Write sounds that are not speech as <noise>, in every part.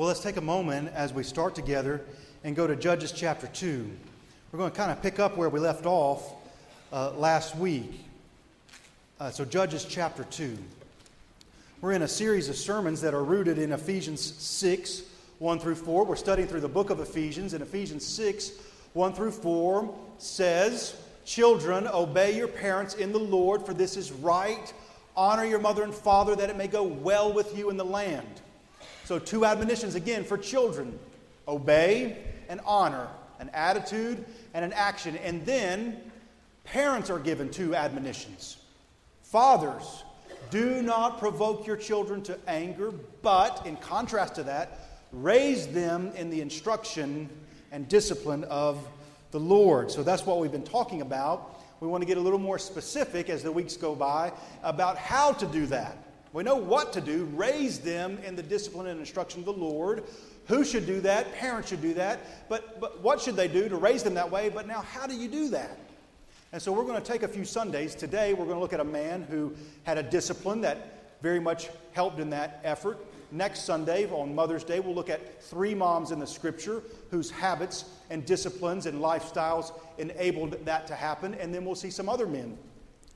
Well, let's take a moment as we start together and go to Judges chapter 2. We're going to kind of pick up where we left off uh, last week. Uh, so, Judges chapter 2. We're in a series of sermons that are rooted in Ephesians 6, 1 through 4. We're studying through the book of Ephesians, and Ephesians 6, 1 through 4 says, Children, obey your parents in the Lord, for this is right. Honor your mother and father, that it may go well with you in the land. So, two admonitions again for children obey and honor, an attitude and an action. And then, parents are given two admonitions. Fathers, do not provoke your children to anger, but in contrast to that, raise them in the instruction and discipline of the Lord. So that's what we've been talking about. We want to get a little more specific as the weeks go by about how to do that. We know what to do raise them in the discipline and instruction of the Lord. Who should do that? Parents should do that. But, but what should they do to raise them that way? But now, how do you do that? And so, we're going to take a few Sundays. Today, we're going to look at a man who had a discipline that very much helped in that effort. Next Sunday, on Mother's Day, we'll look at three moms in the scripture whose habits and disciplines and lifestyles enabled that to happen. And then we'll see some other men.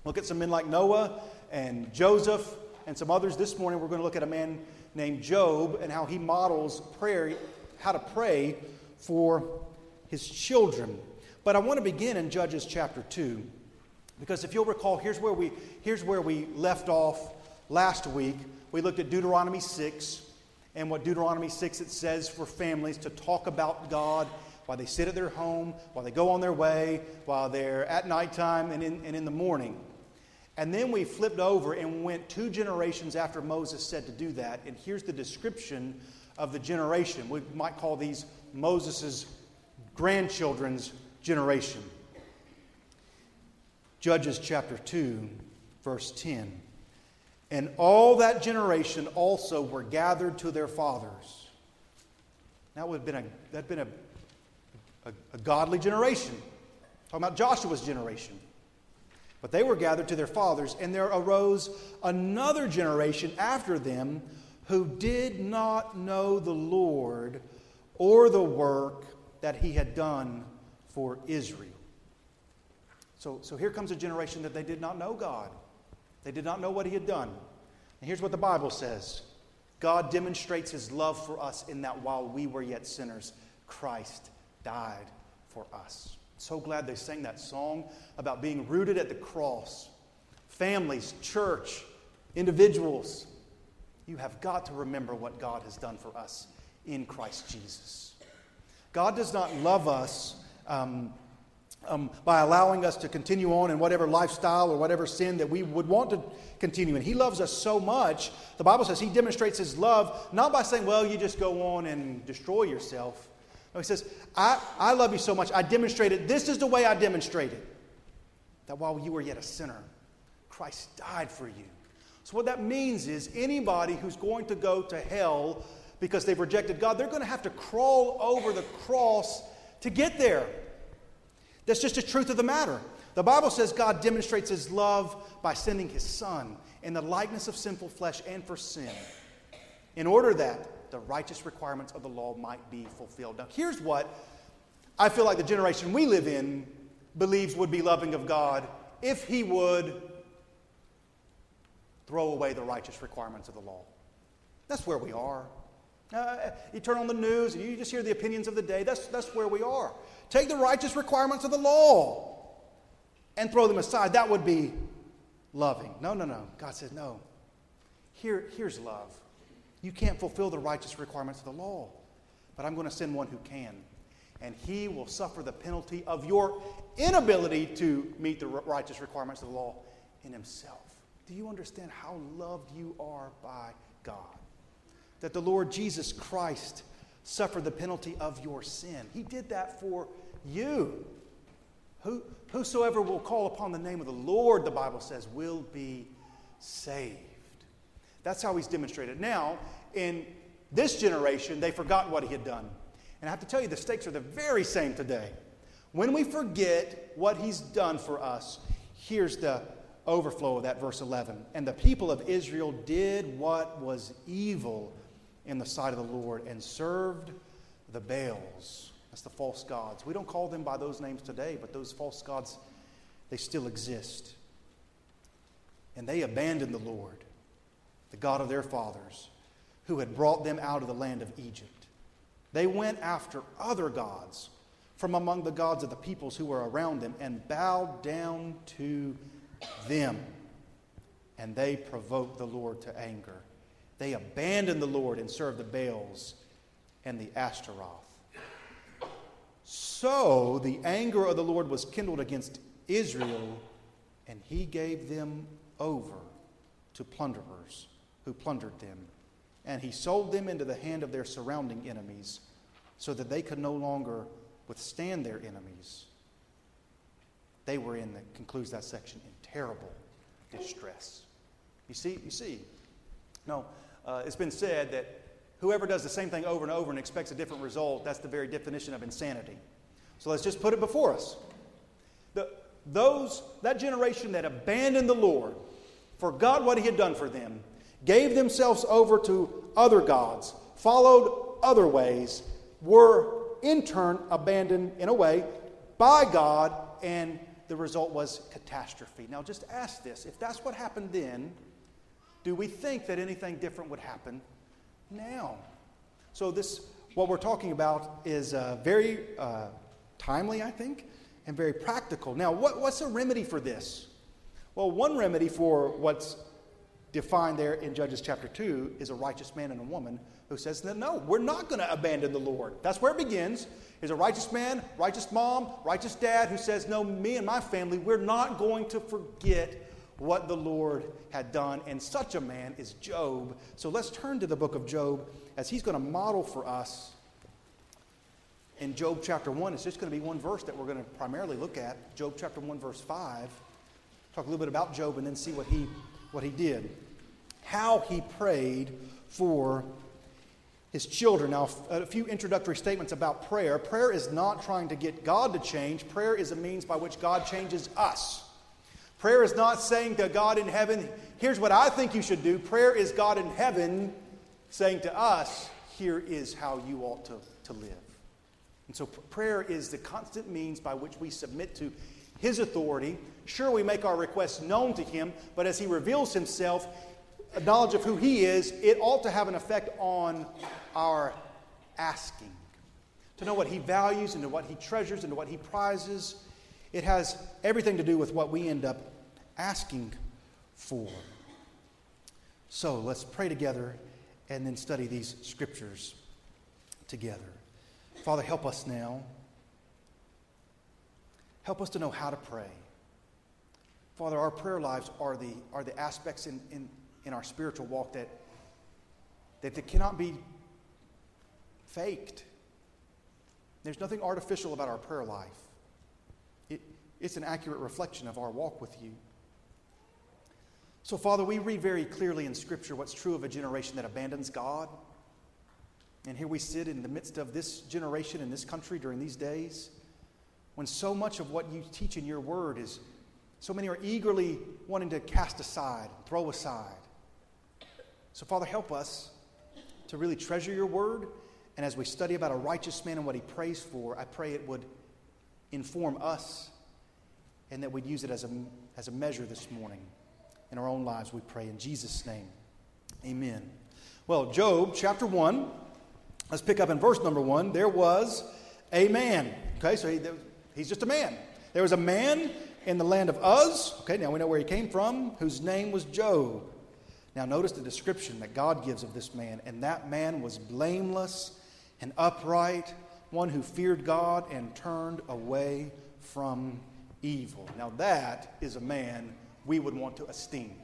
Look at some men like Noah and Joseph and some others. This morning, we're going to look at a man named Job and how he models prayer, how to pray for his children. But I want to begin in Judges chapter 2 because if you'll recall, here's where we, here's where we left off last week. We looked at Deuteronomy 6 and what Deuteronomy 6 it says for families to talk about God while they sit at their home, while they go on their way, while they're at nighttime and in, and in the morning. And then we flipped over and went two generations after Moses said to do that. And here's the description of the generation. We might call these Moses' grandchildren's generation. Judges chapter 2, verse 10. And all that generation also were gathered to their fathers. That would have been a, that'd been a, a, a godly generation. Talking about Joshua's generation. But they were gathered to their fathers, and there arose another generation after them who did not know the Lord or the work that he had done for Israel. So, so here comes a generation that they did not know God. They did not know what he had done. And here's what the Bible says God demonstrates his love for us in that while we were yet sinners, Christ died for us. So glad they sang that song about being rooted at the cross. Families, church, individuals, you have got to remember what God has done for us in Christ Jesus. God does not love us um, um, by allowing us to continue on in whatever lifestyle or whatever sin that we would want to continue in. He loves us so much. The Bible says He demonstrates His love not by saying, well, you just go on and destroy yourself. No, he says, I, I love you so much, I demonstrated, this is the way I demonstrated that while you were yet a sinner, Christ died for you. So, what that means is anybody who's going to go to hell because they've rejected God, they're going to have to crawl over the cross to get there. That's just the truth of the matter. The Bible says God demonstrates his love by sending his Son in the likeness of sinful flesh and for sin, in order that the righteous requirements of the law might be fulfilled. Now, here's what I feel like the generation we live in believes would be loving of God if he would throw away the righteous requirements of the law. That's where we are. Uh, you turn on the news and you just hear the opinions of the day. That's, that's where we are. Take the righteous requirements of the law and throw them aside. That would be loving. No, no, no. God says, no. Here, here's love. You can't fulfill the righteous requirements of the law, but I'm going to send one who can. And he will suffer the penalty of your inability to meet the righteous requirements of the law in himself. Do you understand how loved you are by God? That the Lord Jesus Christ suffered the penalty of your sin. He did that for you. Who, whosoever will call upon the name of the Lord, the Bible says, will be saved. That's how he's demonstrated. Now, in this generation, they forgot what he had done. And I have to tell you, the stakes are the very same today. When we forget what he's done for us, here's the overflow of that verse 11. And the people of Israel did what was evil in the sight of the Lord and served the Baals. That's the false gods. We don't call them by those names today, but those false gods, they still exist. And they abandoned the Lord, the God of their fathers, who had brought them out of the land of Egypt. They went after other gods from among the gods of the peoples who were around them and bowed down to them. And they provoked the Lord to anger. They abandoned the Lord and served the Baals and the Ashtaroth. So the anger of the Lord was kindled against Israel, and he gave them over to plunderers who plundered them. And he sold them into the hand of their surrounding enemies, so that they could no longer withstand their enemies. They were in, the, concludes that section, in terrible distress. You see, you see. No, uh, it's been said that whoever does the same thing over and over and expects a different result, that's the very definition of insanity. So let's just put it before us. The, those, that generation that abandoned the Lord, forgot what He had done for them, gave themselves over to other gods, followed other ways, were in turn abandoned in a way by God, and the result was catastrophe. Now, just ask this if that's what happened then, do we think that anything different would happen now. So, this, what we're talking about is uh, very uh, timely, I think, and very practical. Now, what, what's a remedy for this? Well, one remedy for what's defined there in Judges chapter 2 is a righteous man and a woman who says that no, we're not going to abandon the Lord. That's where it begins. Is a righteous man, righteous mom, righteous dad who says, No, me and my family, we're not going to forget what the Lord had done. And such a man is Job. So let's turn to the book of Job as he's going to model for us in Job chapter 1. It's just going to be one verse that we're going to primarily look at. Job chapter 1, verse 5. Talk a little bit about Job and then see what he, what he did. How he prayed for his children. Now, a few introductory statements about prayer. Prayer is not trying to get God to change, prayer is a means by which God changes us. Prayer is not saying to God in heaven, here's what I think you should do. Prayer is God in heaven saying to us, here is how you ought to, to live. And so prayer is the constant means by which we submit to His authority. Sure, we make our requests known to Him, but as He reveals Himself, a knowledge of who He is, it ought to have an effect on our asking. To know what He values and to what He treasures and to what He prizes. It has everything to do with what we end up asking for. So let's pray together and then study these scriptures together. Father, help us now. Help us to know how to pray. Father, our prayer lives are the, are the aspects in, in, in our spiritual walk that, that, that cannot be faked. There's nothing artificial about our prayer life. It, it's an accurate reflection of our walk with you. So, Father, we read very clearly in Scripture what's true of a generation that abandons God. And here we sit in the midst of this generation in this country during these days when so much of what you teach in your word is so many are eagerly wanting to cast aside, throw aside. So, Father, help us to really treasure your word. And as we study about a righteous man and what he prays for, I pray it would inform us and that we'd use it as a, as a measure this morning in our own lives, we pray in Jesus' name. Amen. Well, Job chapter 1, let's pick up in verse number 1. There was a man. Okay, so he, he's just a man. There was a man in the land of Uz. Okay, now we know where he came from, whose name was Job. Now, notice the description that God gives of this man. And that man was blameless and upright, one who feared God and turned away from evil. Now, that is a man we would want to esteem.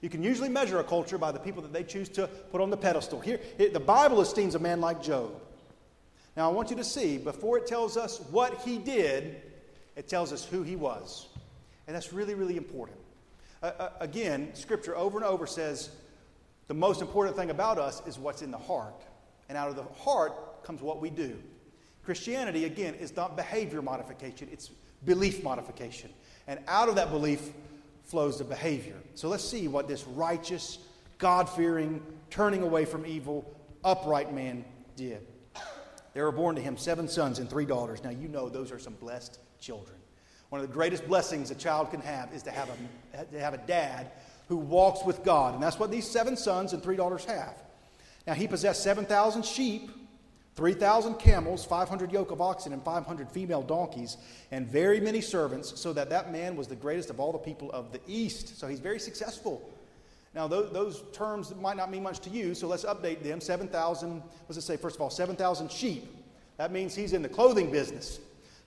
You can usually measure a culture by the people that they choose to put on the pedestal. Here, the Bible esteems a man like Job. Now, I want you to see, before it tells us what he did, it tells us who he was. And that's really, really important. Uh, uh, again, Scripture over and over says the most important thing about us is what's in the heart. And out of the heart comes what we do. Christianity, again, is not behavior modification, it's belief modification. And out of that belief flows the behavior. So let's see what this righteous, God fearing, turning away from evil upright man did. There were born to him seven sons and three daughters. Now, you know those are some blessed children. One of the greatest blessings a child can have is to have a, to have a dad who walks with God. And that's what these seven sons and three daughters have. Now, he possessed 7,000 sheep, 3,000 camels, 500 yoke of oxen, and 500 female donkeys, and very many servants, so that that man was the greatest of all the people of the East. So he's very successful. Now, those, those terms might not mean much to you, so let's update them. 7,000, what's it say? First of all, 7,000 sheep. That means he's in the clothing business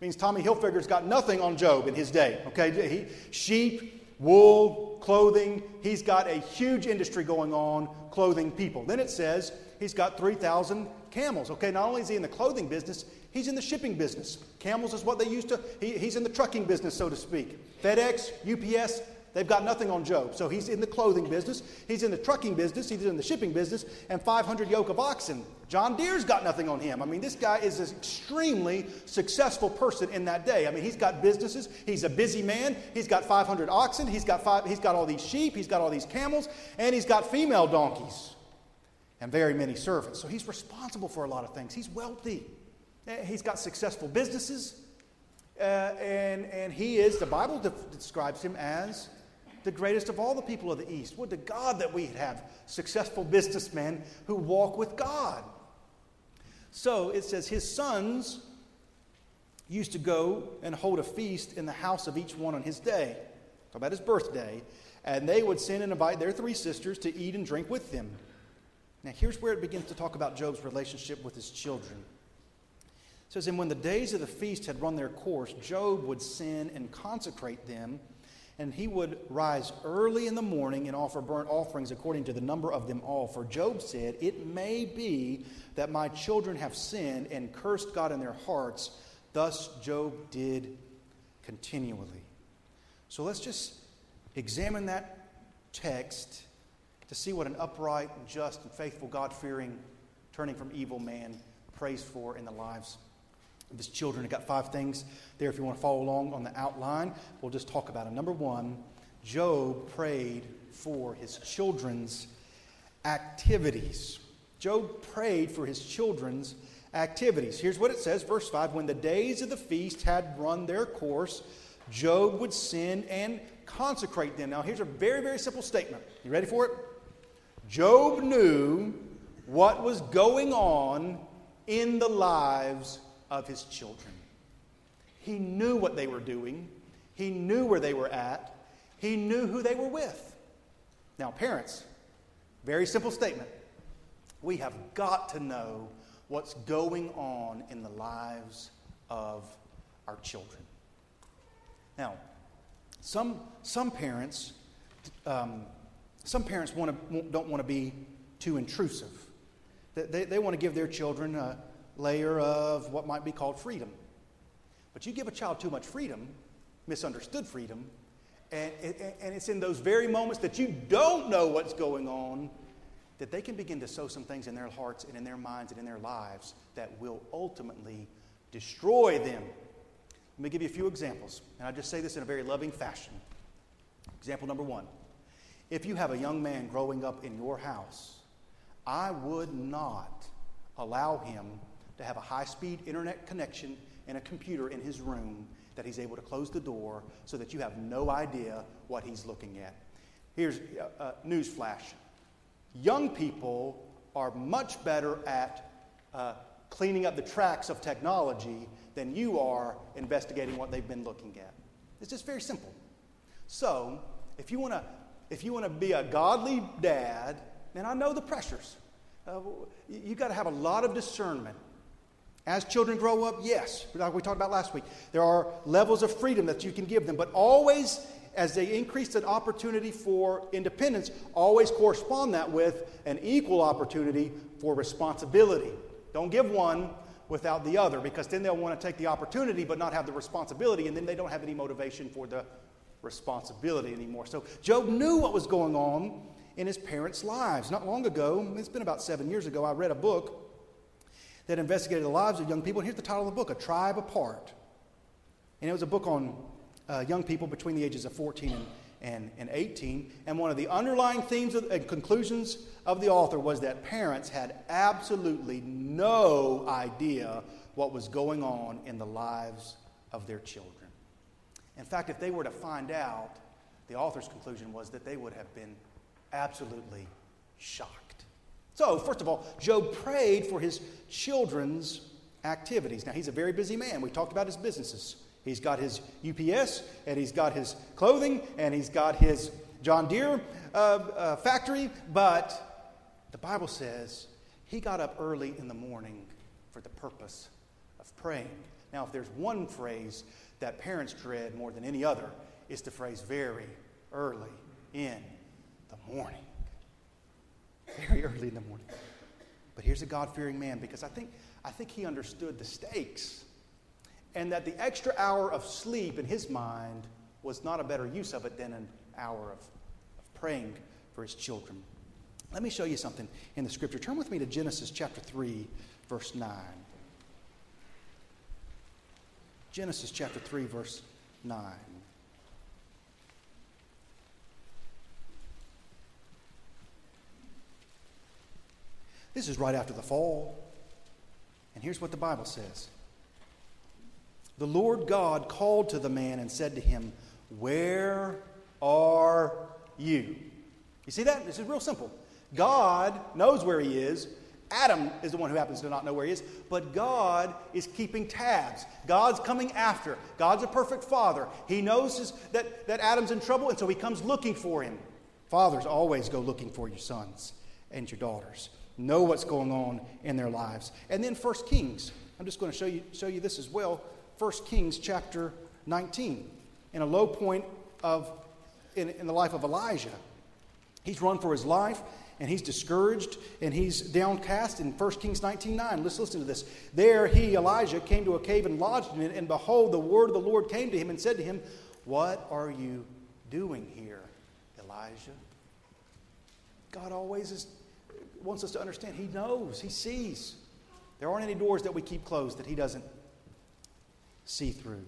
means Tommy Hilfiger's got nothing on Job in his day. Okay, he, sheep, wool, clothing. He's got a huge industry going on clothing people. Then it says he's got 3,000 camels. Okay, not only is he in the clothing business, he's in the shipping business. Camels is what they used to, he, he's in the trucking business, so to speak. FedEx, UPS, They've got nothing on Job. So he's in the clothing business, he's in the trucking business, he's in the shipping business, and 500 yoke of oxen. John Deere's got nothing on him. I mean, this guy is an extremely successful person in that day. I mean, he's got businesses, he's a busy man, he's got 500 oxen, he's got, five, he's got all these sheep, he's got all these camels, and he's got female donkeys and very many servants. So he's responsible for a lot of things. He's wealthy, eh, he's got successful businesses. Uh, and, and he is, the Bible de- describes him as the greatest of all the people of the East. Would to God that we have successful businessmen who walk with God. So it says his sons used to go and hold a feast in the house of each one on his day, talk about his birthday, and they would send and invite their three sisters to eat and drink with them. Now, here's where it begins to talk about Job's relationship with his children. It says, And when the days of the feast had run their course, Job would sin and consecrate them and he would rise early in the morning and offer burnt offerings according to the number of them all. For Job said, It may be that my children have sinned and cursed God in their hearts. Thus Job did continually. So let's just examine that text to see what an upright, just, and faithful, God fearing, turning from evil man prays for in the lives of his children. I got five things there if you want to follow along on the outline. We'll just talk about them. Number one, Job prayed for his children's activities. Job prayed for his children's activities. Here's what it says, verse 5 When the days of the feast had run their course, Job would sin and consecrate them. Now, here's a very, very simple statement. You ready for it? Job knew what was going on in the lives of his children. He knew what they were doing, he knew where they were at, he knew who they were with. Now, parents, very simple statement. We have got to know what's going on in the lives of our children. Now, some, some parents, um, some parents want to, don't want to be too intrusive. They, they, they want to give their children a, layer of what might be called freedom. But you give a child too much freedom, misunderstood freedom, and, and it's in those very moments that you don't know what's going on that they can begin to sow some things in their hearts and in their minds and in their lives that will ultimately destroy them. Let me give you a few examples, and I just say this in a very loving fashion. Example number one if you have a young man growing up in your house, I would not allow him to have a high speed internet connection and a computer in his room that he's able to close the door so that you have no idea what he's looking at. Here's a, a news flash young people are much better at uh, cleaning up the tracks of technology than you are investigating what they've been looking at. It's just very simple. So, if you want to if you want to be a godly dad, and I know the pressures. Uh, you got to have a lot of discernment as children grow up, yes, like we talked about last week, there are levels of freedom that you can give them, but always, as they increase an opportunity for independence, always correspond that with an equal opportunity for responsibility. Don't give one without the other, because then they'll want to take the opportunity but not have the responsibility, and then they don't have any motivation for the responsibility anymore. So Job knew what was going on in his parents' lives. Not long ago, it's been about seven years ago, I read a book that investigated the lives of young people. And here's the title of the book A Tribe Apart. And it was a book on uh, young people between the ages of 14 and, and, and 18. And one of the underlying themes of, and conclusions of the author was that parents had absolutely no idea what was going on in the lives of their children. In fact, if they were to find out, the author's conclusion was that they would have been absolutely shocked. So, first of all, Job prayed for his children's activities. Now, he's a very busy man. We talked about his businesses. He's got his UPS, and he's got his clothing, and he's got his John Deere uh, uh, factory, but the Bible says he got up early in the morning for the purpose of praying. Now, if there's one phrase that parents dread more than any other, it's the phrase very early in the morning. Very early in the morning. But here's a God fearing man because I think, I think he understood the stakes and that the extra hour of sleep in his mind was not a better use of it than an hour of, of praying for his children. Let me show you something in the scripture. Turn with me to Genesis chapter 3, verse 9. Genesis chapter 3, verse 9. This is right after the fall. And here's what the Bible says The Lord God called to the man and said to him, Where are you? You see that? This is real simple. God knows where he is. Adam is the one who happens to not know where he is, but God is keeping tabs. God's coming after. God's a perfect father. He knows his, that, that Adam's in trouble, and so he comes looking for him. Fathers always go looking for your sons and your daughters know what's going on in their lives. And then 1 Kings. I'm just going to show you, show you this as well. 1 Kings chapter 19. In a low point of in, in the life of Elijah. He's run for his life and he's discouraged and he's downcast in 1 Kings 19 9. Let's listen to this. There he, Elijah, came to a cave and lodged in it, and behold, the word of the Lord came to him and said to him, What are you doing here, Elijah? God always is wants us to understand He knows, He sees. There aren't any doors that we keep closed that He doesn't see through.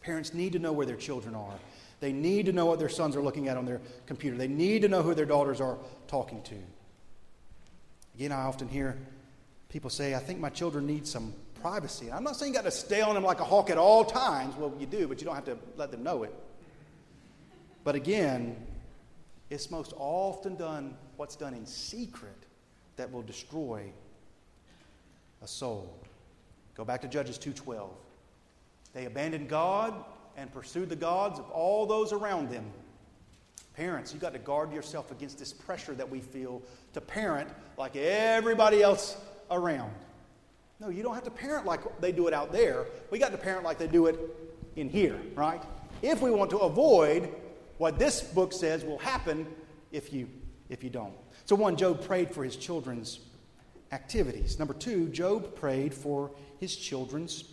Parents need to know where their children are. They need to know what their sons are looking at on their computer. They need to know who their daughters are talking to. Again, I often hear people say, I think my children need some privacy. I'm not saying you got to stay on them like a hawk at all times. Well, you do, but you don't have to let them know it. But again, it's most often done what's done in secret that will destroy a soul. Go back to Judges 2:12. They abandoned God and pursued the gods of all those around them. Parents, you got to guard yourself against this pressure that we feel to parent like everybody else around. No, you don't have to parent like they do it out there. We got to parent like they do it in here, right? If we want to avoid what this book says will happen if you, if you don't. So, one, Job prayed for his children's activities. Number two, Job prayed for his children's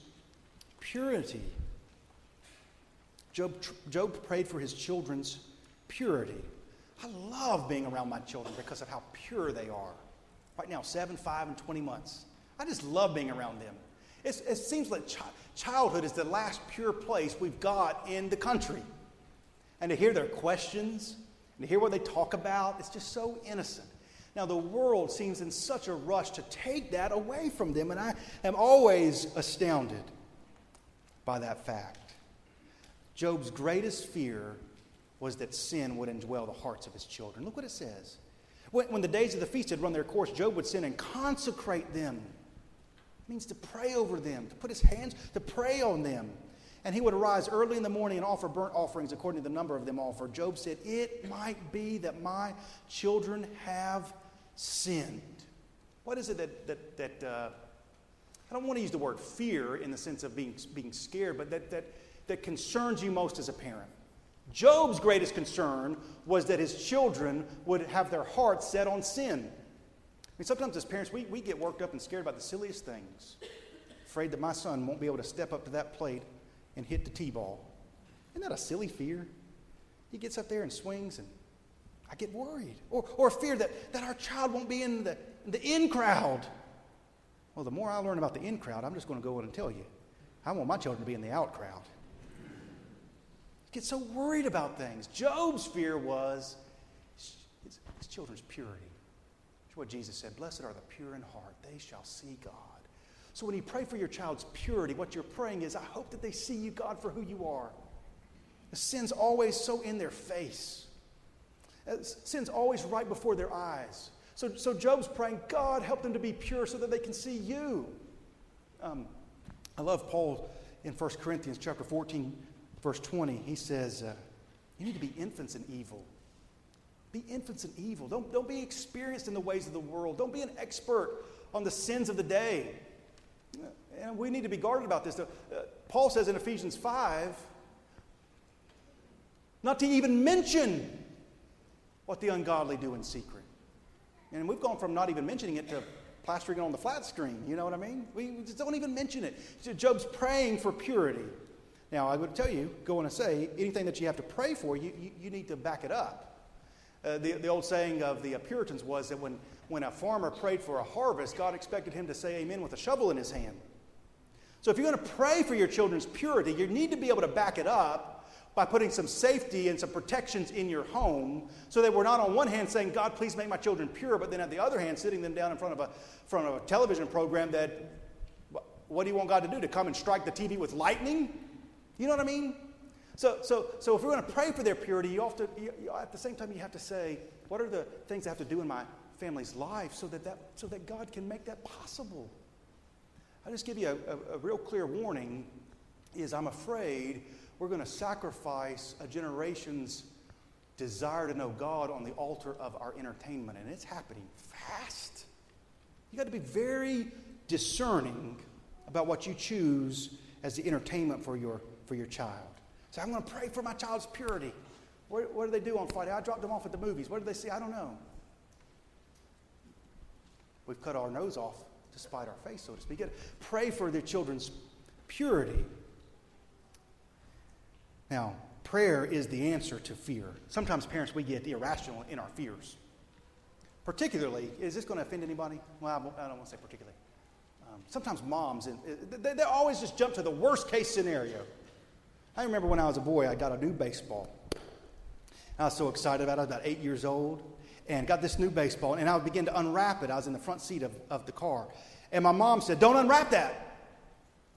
purity. Job, Job prayed for his children's purity. I love being around my children because of how pure they are. Right now, seven, five, and 20 months. I just love being around them. It's, it seems like childhood is the last pure place we've got in the country. And to hear their questions and to hear what they talk about, it's just so innocent. Now, the world seems in such a rush to take that away from them, and I am always astounded by that fact. Job's greatest fear was that sin would indwell the hearts of his children. Look what it says. When, when the days of the feast had run their course, Job would sin and consecrate them. It means to pray over them, to put his hands, to pray on them. And he would arise early in the morning and offer burnt offerings according to the number of them offered. Job said, It might be that my children have sinned. What is it that, that, that uh, I don't want to use the word fear in the sense of being, being scared, but that, that, that concerns you most as a parent? Job's greatest concern was that his children would have their hearts set on sin. I mean, sometimes as parents, we, we get worked up and scared about the silliest things. Afraid that my son won't be able to step up to that plate and hit the T ball. Isn't that a silly fear? He gets up there and swings, and I get worried. Or, or fear that, that our child won't be in the, the in crowd. Well, the more I learn about the in crowd, I'm just going to go in and tell you. I want my children to be in the out crowd. get so worried about things. Job's fear was his, his children's purity. What Jesus said Blessed are the pure in heart, they shall see God. So when you pray for your child's purity, what you're praying is, I hope that they see you, God, for who you are. The sin's always so in their face. Uh, sin's always right before their eyes. So, so Job's praying, God, help them to be pure so that they can see you. Um, I love Paul in 1 Corinthians chapter 14, verse 20. He says, uh, You need to be infants in evil. Be infants in evil. Don't, don't be experienced in the ways of the world. Don't be an expert on the sins of the day. And we need to be guarded about this. Uh, Paul says in Ephesians 5 not to even mention what the ungodly do in secret. And we've gone from not even mentioning it to plastering it on the flat screen. You know what I mean? We just don't even mention it. Job's praying for purity. Now, I would tell you, go on and say, anything that you have to pray for, you, you, you need to back it up. Uh, the, the old saying of the Puritans was that when, when a farmer prayed for a harvest, God expected him to say amen with a shovel in his hand. So if you're going to pray for your children's purity, you need to be able to back it up by putting some safety and some protections in your home so that we're not on one hand saying, God, please make my children pure, but then at the other hand, sitting them down in front of a, front of a television program that, what do you want God to do? To come and strike the TV with lightning? You know what I mean? So, so, so if we're going to pray for their purity, you have to, you, you, at the same time, you have to say, what are the things I have to do in my family's life so that, that, so that God can make that possible? I'll just give you a, a, a real clear warning is I'm afraid we're going to sacrifice a generation's desire to know God on the altar of our entertainment, and it's happening fast. You got to be very discerning about what you choose as the entertainment for your, for your child. So I'm going to pray for my child's purity. What, what do they do on Friday? I dropped them off at the movies. What do they see? I don't know. We've cut our nose off to spite our face, so to speak. Pray for their children's purity. Now, prayer is the answer to fear. Sometimes parents, we get irrational in our fears. Particularly, is this going to offend anybody? Well, I don't want to say particularly. Um, sometimes moms, they, they always just jump to the worst case scenario. I remember when I was a boy, I got a new baseball. I was so excited about it. I was about eight years old and got this new baseball. And I would begin to unwrap it. I was in the front seat of, of the car. And my mom said, Don't unwrap that.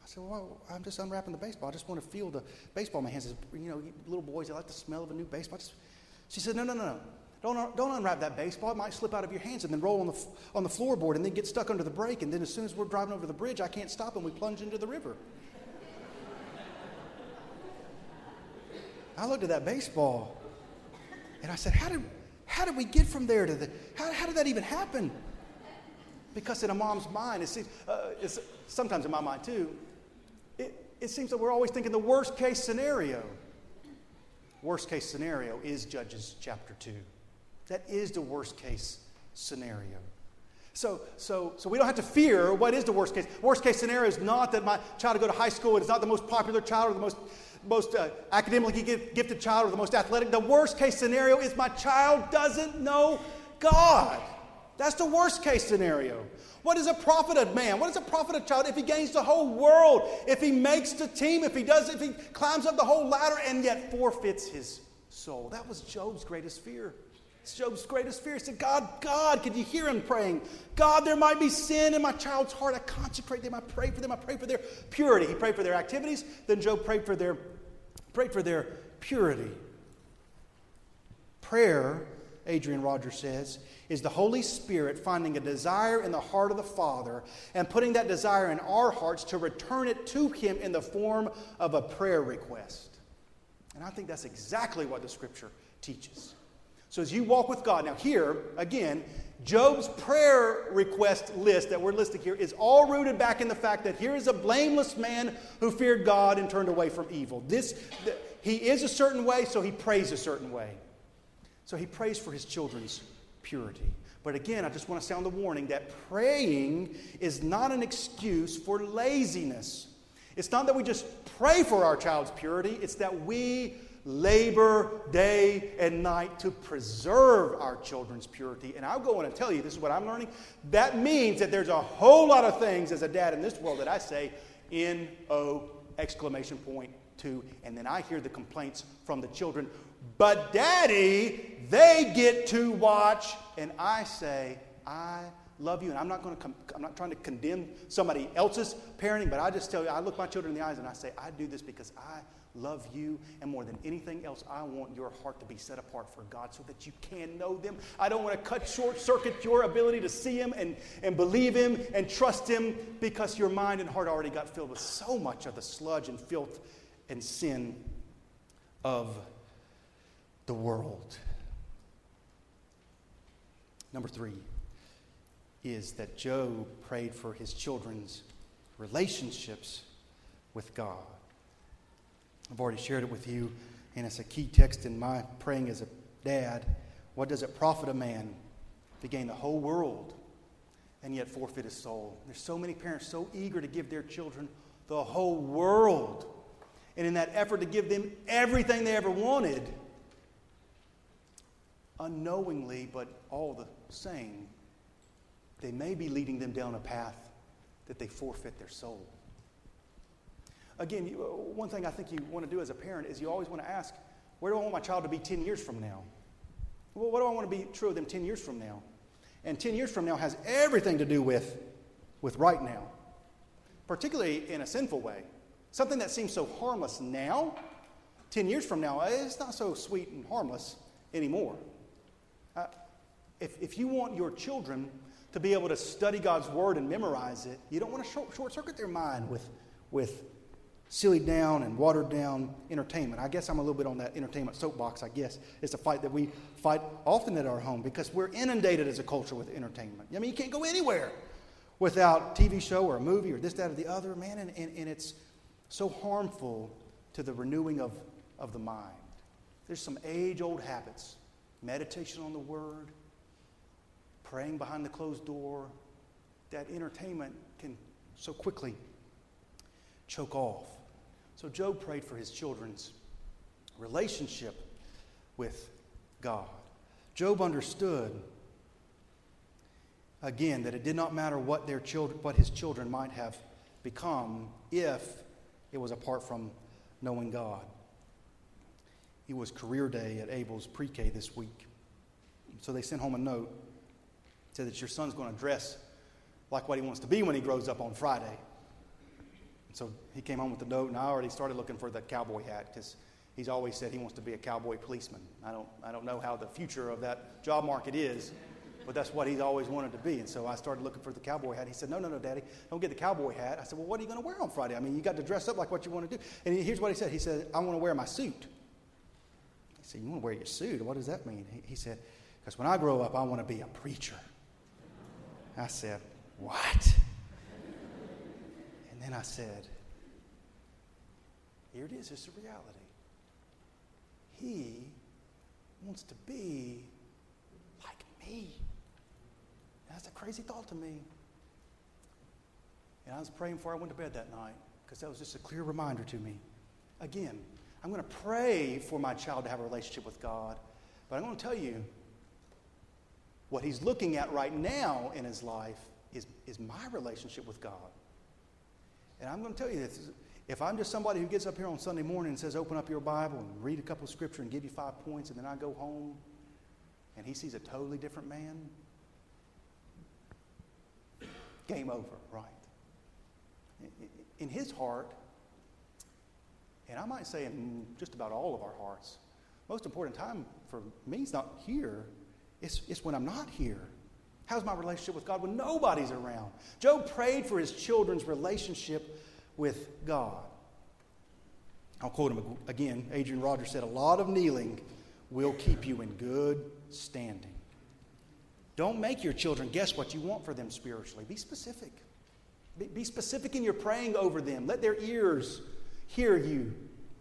I said, Well, I'm just unwrapping the baseball. I just want to feel the baseball in my hands. You know, little boys, they like the smell of a new baseball. Just... She said, No, no, no, no. Don't, don't unwrap that baseball. It might slip out of your hands and then roll on the, on the floorboard and then get stuck under the brake. And then as soon as we're driving over the bridge, I can't stop and we plunge into the river. <laughs> I looked at that baseball and I said, How did, how did we get from there to the, how, how did that even happen? Because in a mom's mind, it seems, uh, it's, sometimes in my mind too, it, it seems that we're always thinking the worst case scenario. Worst case scenario is Judges chapter 2. That is the worst case scenario. So, so, so we don't have to fear what is the worst case. Worst case scenario is not that my child will go to high school, and it's not the most popular child or the most most uh, academically gifted child or the most athletic. The worst case scenario is my child doesn't know God. That's the worst case scenario. What is a profit of man? What is a profit of child if he gains the whole world, if he makes the team, if he does, if he climbs up the whole ladder and yet forfeits his soul? That was Job's greatest fear. It's Job's greatest fear. He said, God, God, could you hear him praying? God, there might be sin in my child's heart. I consecrate them. I pray for them. I pray for their purity. He prayed for their activities. Then Job prayed for their prayed for their purity. Prayer, Adrian Rogers says, is the Holy Spirit finding a desire in the heart of the Father and putting that desire in our hearts to return it to Him in the form of a prayer request. And I think that's exactly what the Scripture teaches. So as you walk with God, now here, again, Job's prayer request list that we're listing here is all rooted back in the fact that here is a blameless man who feared God and turned away from evil. This, the, he is a certain way, so he prays a certain way. So he prays for his children's purity. But again, I just want to sound the warning that praying is not an excuse for laziness. It's not that we just pray for our child's purity, it's that we labor day and night to preserve our children's purity. And I'll go on and tell you this is what I'm learning. That means that there's a whole lot of things as a dad in this world that I say N O exclamation point to, and then I hear the complaints from the children, but daddy, they get to watch. And I say, I love you. And I'm not going to, com- I'm not trying to condemn somebody else's parenting, but I just tell you, I look my children in the eyes and I say, I do this because I love you. And more than anything else, I want your heart to be set apart for God so that you can know them. I don't want to cut short circuit your ability to see Him and, and believe Him and trust Him because your mind and heart already got filled with so much of the sludge and filth and sin of the world. Number three is that Job prayed for his children's relationships with God. I've already shared it with you, and it's a key text in my praying as a dad. What does it profit a man to gain the whole world and yet forfeit his soul? There's so many parents so eager to give their children the whole world. And in that effort to give them everything they ever wanted, unknowingly, but all the same, they may be leading them down a path that they forfeit their soul. Again, uh, one thing I think you want to do as a parent is you always want to ask, where do I want my child to be 10 years from now? Well, what do I want to be true of them 10 years from now? And 10 years from now has everything to do with, with right now, particularly in a sinful way. Something that seems so harmless now, 10 years from now, it's not so sweet and harmless anymore. Uh, if, if you want your children to be able to study God's Word and memorize it, you don't want to short, short circuit their mind with, with silly down and watered down entertainment. I guess I'm a little bit on that entertainment soapbox, I guess. It's a fight that we fight often at our home because we're inundated as a culture with entertainment. I mean, you can't go anywhere without TV show or a movie or this, that, or the other, man, and, and, and it's so harmful to the renewing of, of the mind. There's some age old habits meditation on the Word, praying behind the closed door, that entertainment can so quickly choke off. So Job prayed for his children's relationship with God. Job understood again that it did not matter what their children what his children might have become if it was apart from knowing God. It was career day at Abel's pre K this week. So they sent home a note. Said that your son's going to dress like what he wants to be when he grows up on Friday. So he came home with the note, and I already started looking for the cowboy hat because he's always said he wants to be a cowboy policeman. I don't, I don't know how the future of that job market is, but that's what he's always wanted to be. And so I started looking for the cowboy hat. He said, No, no, no, Daddy, don't get the cowboy hat. I said, Well, what are you going to wear on Friday? I mean, you got to dress up like what you want to do. And here's what he said He said, I want to wear my suit. I said, You want to wear your suit? What does that mean? He, he said, Because when I grow up, I want to be a preacher. I said, What? And then I said, Here it is, it's a reality. He wants to be like me. That's a crazy thought to me. And I was praying before I went to bed that night because that was just a clear reminder to me. Again, I'm going to pray for my child to have a relationship with God, but I'm going to tell you what he's looking at right now in his life is, is my relationship with God. And I'm going to tell you this if I'm just somebody who gets up here on Sunday morning and says, open up your Bible and read a couple of scripture and give you five points, and then I go home and he sees a totally different man, game over, right? In his heart, and I might say in just about all of our hearts, most important time for me is not here, it's, it's when I'm not here. How's my relationship with God when nobody's around? Job prayed for his children's relationship with God. I'll quote him again. Adrian Rogers said, A lot of kneeling will keep you in good standing. Don't make your children guess what you want for them spiritually. Be specific. Be, specific in your praying over them. Let their ears hear you.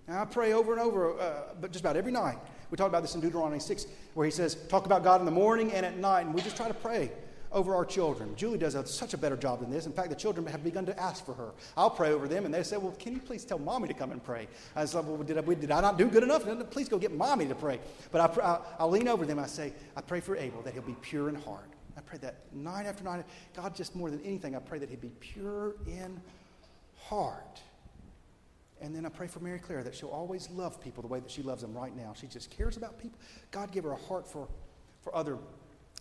I pray over and over, uh, but just about every night. We talked about this in Deuteronomy 6, where he says, talk about God in the morning and at night. And we just try to pray over our children. Julie does a, such a better job than this. In fact, the children have begun to ask for her. I'll pray over them, and they say, Well, can you please tell mommy to come and pray? I said, Well, did I, did I not do good enough? Please go get mommy to pray. But I, will lean over them. I say, I pray for Abel that he'll be pure in heart. I pray that night after night. God, just more than anything, I pray that he'd be pure in heart. And then I pray for Mary Claire that she'll always love people the way that she loves them right now. She just cares about people. God give her a heart for, for, other,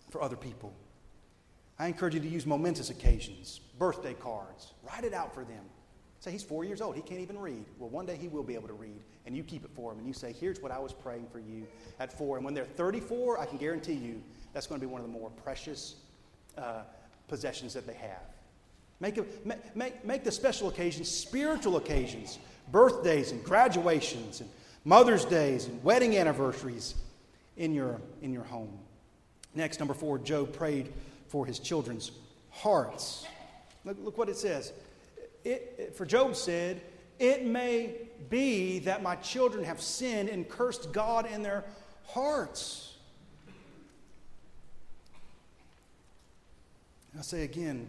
for other people. I encourage you to use momentous occasions, birthday cards. Write it out for them. Say, he's four years old. He can't even read. Well, one day he will be able to read, and you keep it for him. And you say, here's what I was praying for you at four. And when they're 34, I can guarantee you that's going to be one of the more precious uh, possessions that they have. Make, a, make, make the special occasions spiritual occasions birthdays and graduations and Mother's Days and wedding anniversaries in your, in your home. Next, number four, Job prayed for his children's hearts. Look, look what it says. It, it, for Job said, It may be that my children have sinned and cursed God in their hearts. I say again,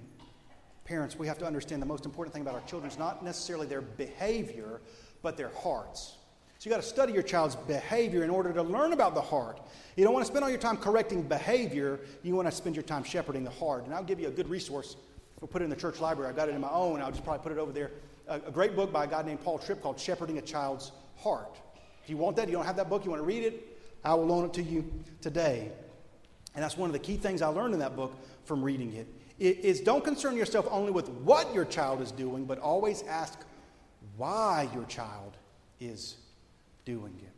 parents, we have to understand the most important thing about our children is not necessarily their behavior, but their hearts. So you got to study your child's behavior in order to learn about the heart. You don't want to spend all your time correcting behavior, you want to spend your time shepherding the heart. And I'll give you a good resource. We'll put it in the church library. I got it in my own. I'll just probably put it over there. A, a great book by a guy named Paul Tripp called Shepherding a Child's Heart. If you want that, you don't have that book, you want to read it, I will loan it to you today. And that's one of the key things I learned in that book from reading it is don't concern yourself only with what your child is doing, but always ask why your child is doing it.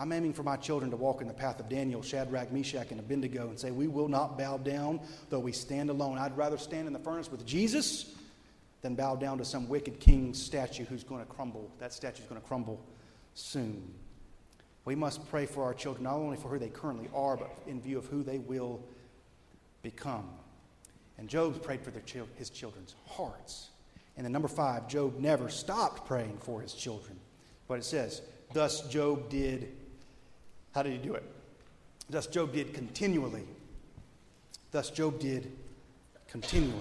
I'm aiming for my children to walk in the path of Daniel, Shadrach, Meshach, and Abednego and say, We will not bow down, though we stand alone. I'd rather stand in the furnace with Jesus than bow down to some wicked king's statue who's going to crumble. That statue is going to crumble soon. We must pray for our children, not only for who they currently are, but in view of who they will become. And Job prayed for chil- his children's hearts. And then number five, Job never stopped praying for his children. But it says, thus Job did, how did he do it? Thus Job did continually. Thus Job did continually.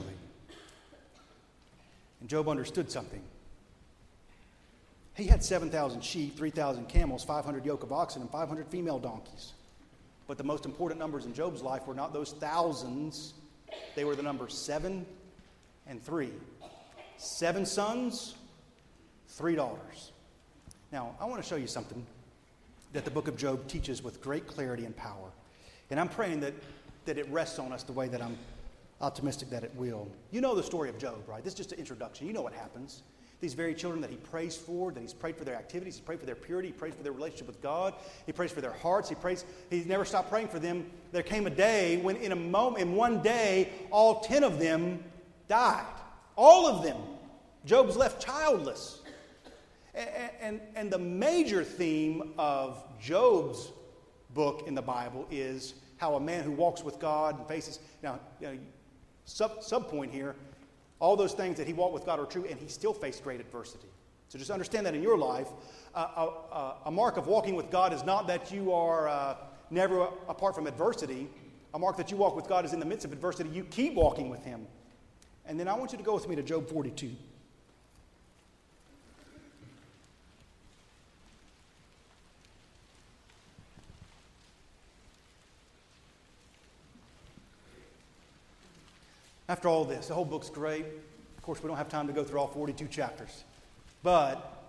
And Job understood something. He had 7,000 sheep, 3,000 camels, 500 yoke of oxen, and 500 female donkeys. But the most important numbers in Job's life were not those thousands they were the number seven and three. Seven sons, three daughters. Now, I want to show you something that the book of Job teaches with great clarity and power. And I'm praying that, that it rests on us the way that I'm optimistic that it will. You know the story of Job, right? This is just an introduction. You know what happens these very children that he prays for, that he's prayed for their activities, he prayed for their purity, he prays for their relationship with God, he prays for their hearts, he prays, he's never stopped praying for them. There came a day when in a moment, in one day, all ten of them died. All of them. Job's left childless. And, and, and the major theme of Job's book in the Bible is how a man who walks with God and faces, now, you know, sub, sub point here, all those things that he walked with God are true, and he still faced great adversity. So just understand that in your life, uh, a, a, mark of walking with God is not that you are uh, never apart from adversity. A mark that you walk with God is in the midst of adversity, you keep walking with Him. And then I want you to go with me to Job 42. After all this, the whole book's great. Of course, we don't have time to go through all 42 chapters. But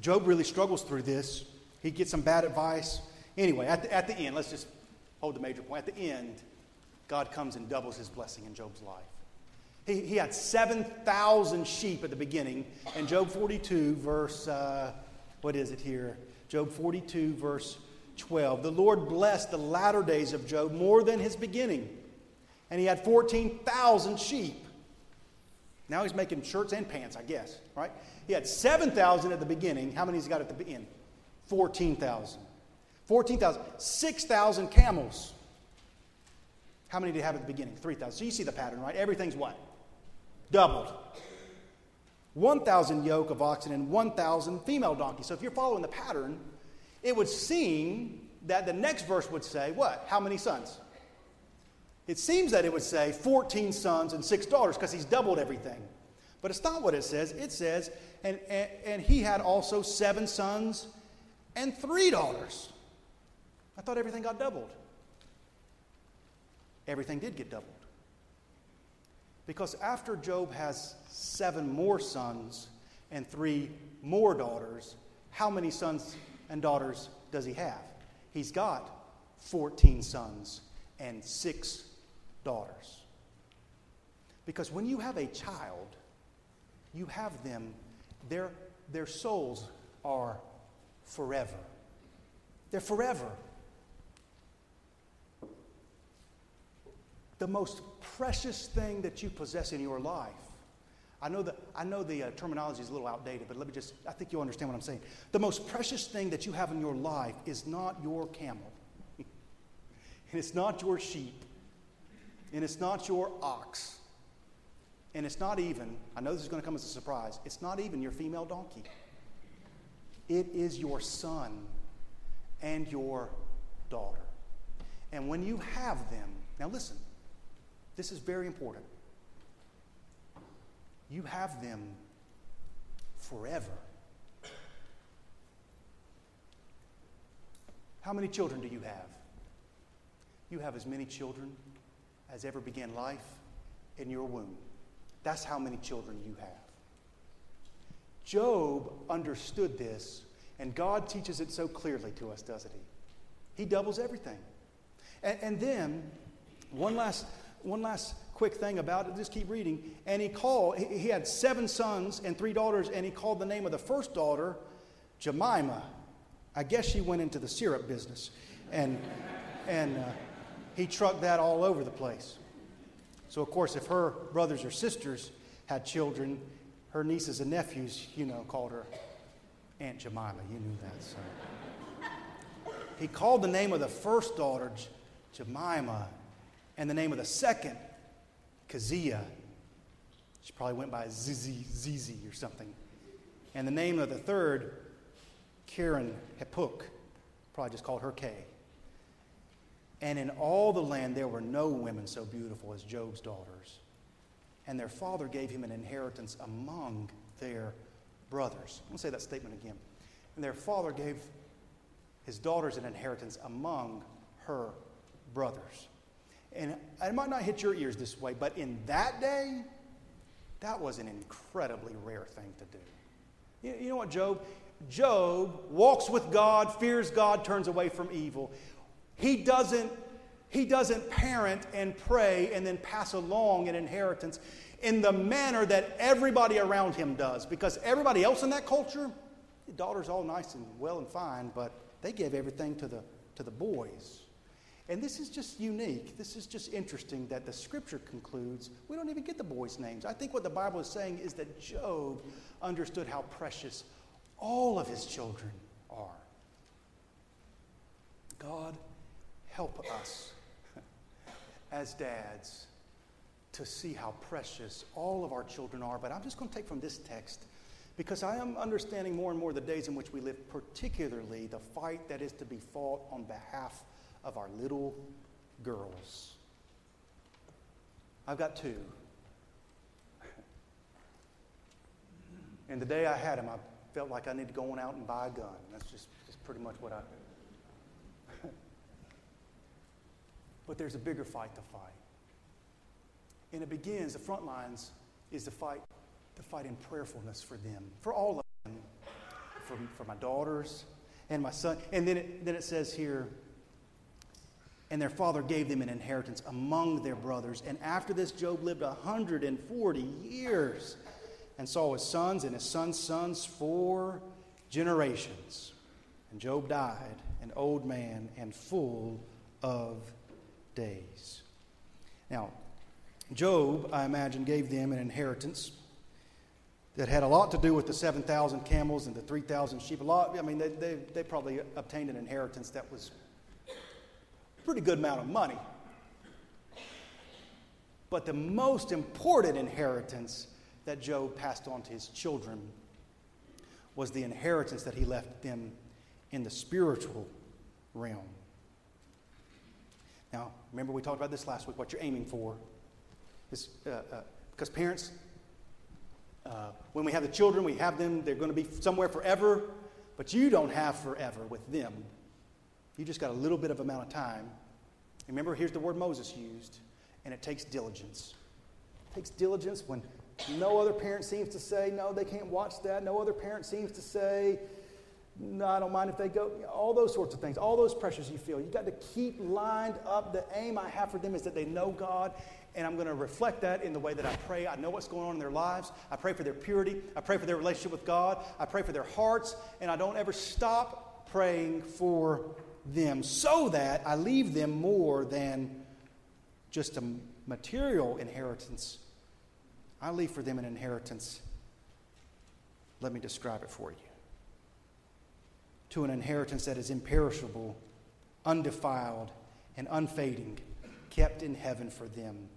Job really struggles through this. He gets some bad advice. Anyway, at the, at the end, let's just hold the major point. At the end, God comes and doubles his blessing in Job's life. He, he had 7,000 sheep at the beginning. And Job 42, verse, uh, what is it here? Job 42, verse 12. The Lord blessed the latter days of Job more than his beginning and he had 14,000 sheep. Now he's making shirts and pants, I guess, right? He had 7,000 at the beginning. How many has he got at the end? 14,000. 14,000. 6,000 camels. How many did he have at the beginning? 3,000. So you see the pattern, right? Everything's what? Doubled. 1,000 yoke of oxen and 1,000 female donkeys. So if you're following the pattern, it would seem that the next verse would say, what? How many sons? It seems that it would say 14 sons and six daughters because he's doubled everything. But it's not what it says. It says, and, and, and he had also seven sons and three daughters. I thought everything got doubled. Everything did get doubled. Because after Job has seven more sons, and three more daughters, how many sons and daughters does he have? He's got 14 sons and six daughters. Because when you have a child, you have them, their, their souls are forever. They're forever. The most precious thing that you possess in your life. I know, the, I know the uh, terminology is a little outdated, but let me just, I think you'll understand what I'm saying. The most precious thing that you have in your life is not your camel, <laughs> and it's not your sheep, and it's not your ox, and it's not even, I know this is going to come as a surprise, it's not even your female donkey. It is your son and your daughter. And when you have them, now listen, this is very important. You have them forever. How many children do you have? You have as many children as ever began life in your womb. That's how many children you have. Job understood this, and God teaches it so clearly to us, doesn't he? He doubles everything. And, and then, one last, one last quick thing about it. Just keep reading. And he called, he had seven sons and three daughters, and he called the name of the first daughter Jemima. I guess she went into the syrup business. And, and uh, he trucked that all over the place. So, of course, if her brothers or sisters had children, her nieces and nephews, you know, called her Aunt Jemima. You knew that. So. He called the name of the first daughter Jemima and the name of the second Keziah. She probably went by Zizi, Zizi or something. And the name of the third, Karen Hepuk, probably just called her Kay. And in all the land there were no women so beautiful as Job's daughters. And their father gave him an inheritance among their brothers. I'm going to say that statement again. And their father gave his daughters an inheritance among her brothers. And it might not hit your ears this way, but in that day, that was an incredibly rare thing to do. You know what, Job? Job walks with God, fears God, turns away from evil. He doesn't, he doesn't parent and pray and then pass along an inheritance in the manner that everybody around him does. Because everybody else in that culture, the daughter's all nice and well and fine, but they give everything to the, to the boys. And this is just unique. This is just interesting that the scripture concludes we don't even get the boys' names. I think what the Bible is saying is that Job understood how precious all of his children are. God, help us <laughs> as dads to see how precious all of our children are. But I'm just going to take from this text because I am understanding more and more the days in which we live, particularly the fight that is to be fought on behalf of our little girls. I've got two. And the day I had them, I felt like I need to go on out and buy a gun. That's just, just pretty much what I. but there's a bigger fight to fight. And it begins, the front lines is to fight, to fight in prayerfulness for them, for all of them, for, for my daughters and my son. And then it, then it says here, and their father gave them an inheritance among their brothers. And after this, Job lived 140 years and saw his sons and his sons' sons four generations. And Job died, an old man and full of days. Now, Job, I imagine, gave them an inheritance that had a lot to do with the 7,000 camels and the 3,000 sheep. A lot, I mean, they, they, they probably obtained an inheritance that was a pretty good amount of money. But the most important inheritance that Job passed on to his children was the inheritance that he left them in the spiritual realm. Now, remember we talked about this last week, what you're aiming for. Is, uh, uh, because parents, uh, when we have the children, we have them, they're going to be somewhere forever, but you don't have forever with them. You just got a little bit of amount of time. Remember, here's the word Moses used, and it takes diligence. It takes diligence when No other parent seems to say, no, they can't watch that. No other parent seems to say, no, I don't mind if they go. All those sorts of things, all those pressures you feel. You've got to keep lined up. The aim I have for them is that they know God, and I'm going to reflect that in the way that I pray. I know what's going on in their lives. I pray for their purity. I pray for their relationship with God. I pray for their hearts, and I don't ever stop praying for them so that I leave them more than just a material inheritance. I leave for them an inheritance. Let me describe it for you to an inheritance that is imperishable, undefiled, and unfading, kept in heaven for them.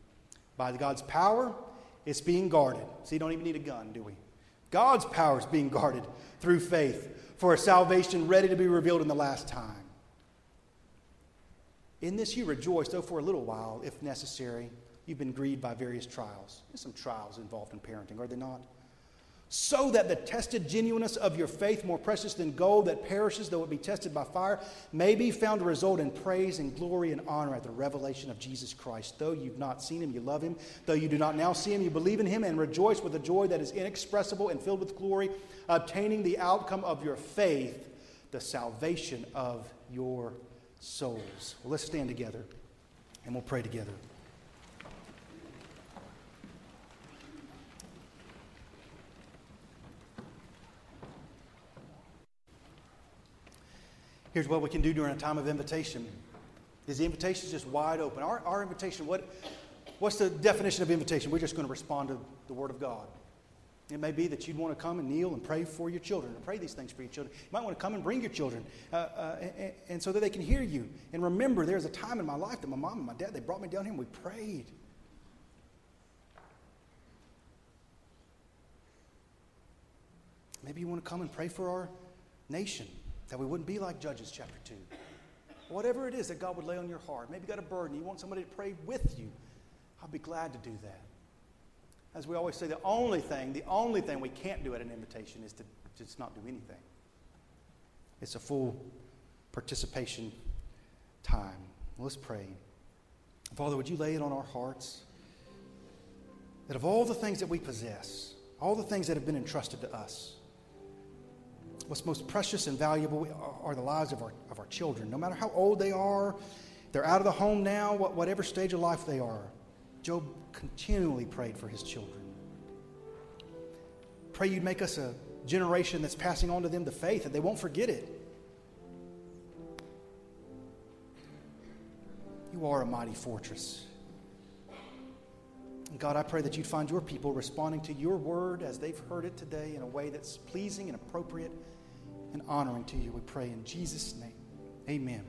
By God's power, it's being guarded. So you don't even need a gun, do we? God's power is being guarded through faith for a salvation ready to be revealed in the last time. In this you rejoice, though for a little while, if necessary, you've been grieved by various trials. There's some trials involved in parenting, are there not? So that the tested genuineness of your faith, more precious than gold that perishes though it be tested by fire, may be found to result in praise and glory and honor at the revelation of Jesus Christ. Though you've not seen him, you love him. Though you do not now see him, you believe in him and rejoice with a joy that is inexpressible and filled with glory, obtaining the outcome of your faith, the salvation of your souls. Well, let's stand together and we'll pray together. Here's what we can do during a time of invitation. Is the invitation is just wide open? Our, our invitation, what, what's the definition of invitation? We're just going to respond to the Word of God. It may be that you'd want to come and kneel and pray for your children, and pray these things for your children. You might want to come and bring your children, uh, uh, and, and, so that they can hear you. And remember, there's a time in my life that my mom and my dad they brought me down here and we prayed. Maybe you want to come and pray for our nation that we wouldn't be like Judges chapter 2. Whatever it is that God would lay on your heart, maybe you got a burden, you want somebody to pray with you, I'll be glad to do that. As we always say, the only thing, the only thing we can't do at an invitation is to just not do anything. It's a full participation time. Let's pray. Father, would you lay it on our hearts that of all the things that we possess, all the things that have been entrusted to us, what's most precious and valuable are the lives of our, of our children. No matter how old they are, they're out of the home now, whatever stage of life they are. Job continually prayed for his children. Pray you'd make us a generation that's passing on to them the faith, that they won't forget it. You are a mighty fortress. God, I pray that you'd find your people responding to your word as they've heard it today in a way that's pleasing and appropriate and honoring to you. We pray in Jesus' name. Amen.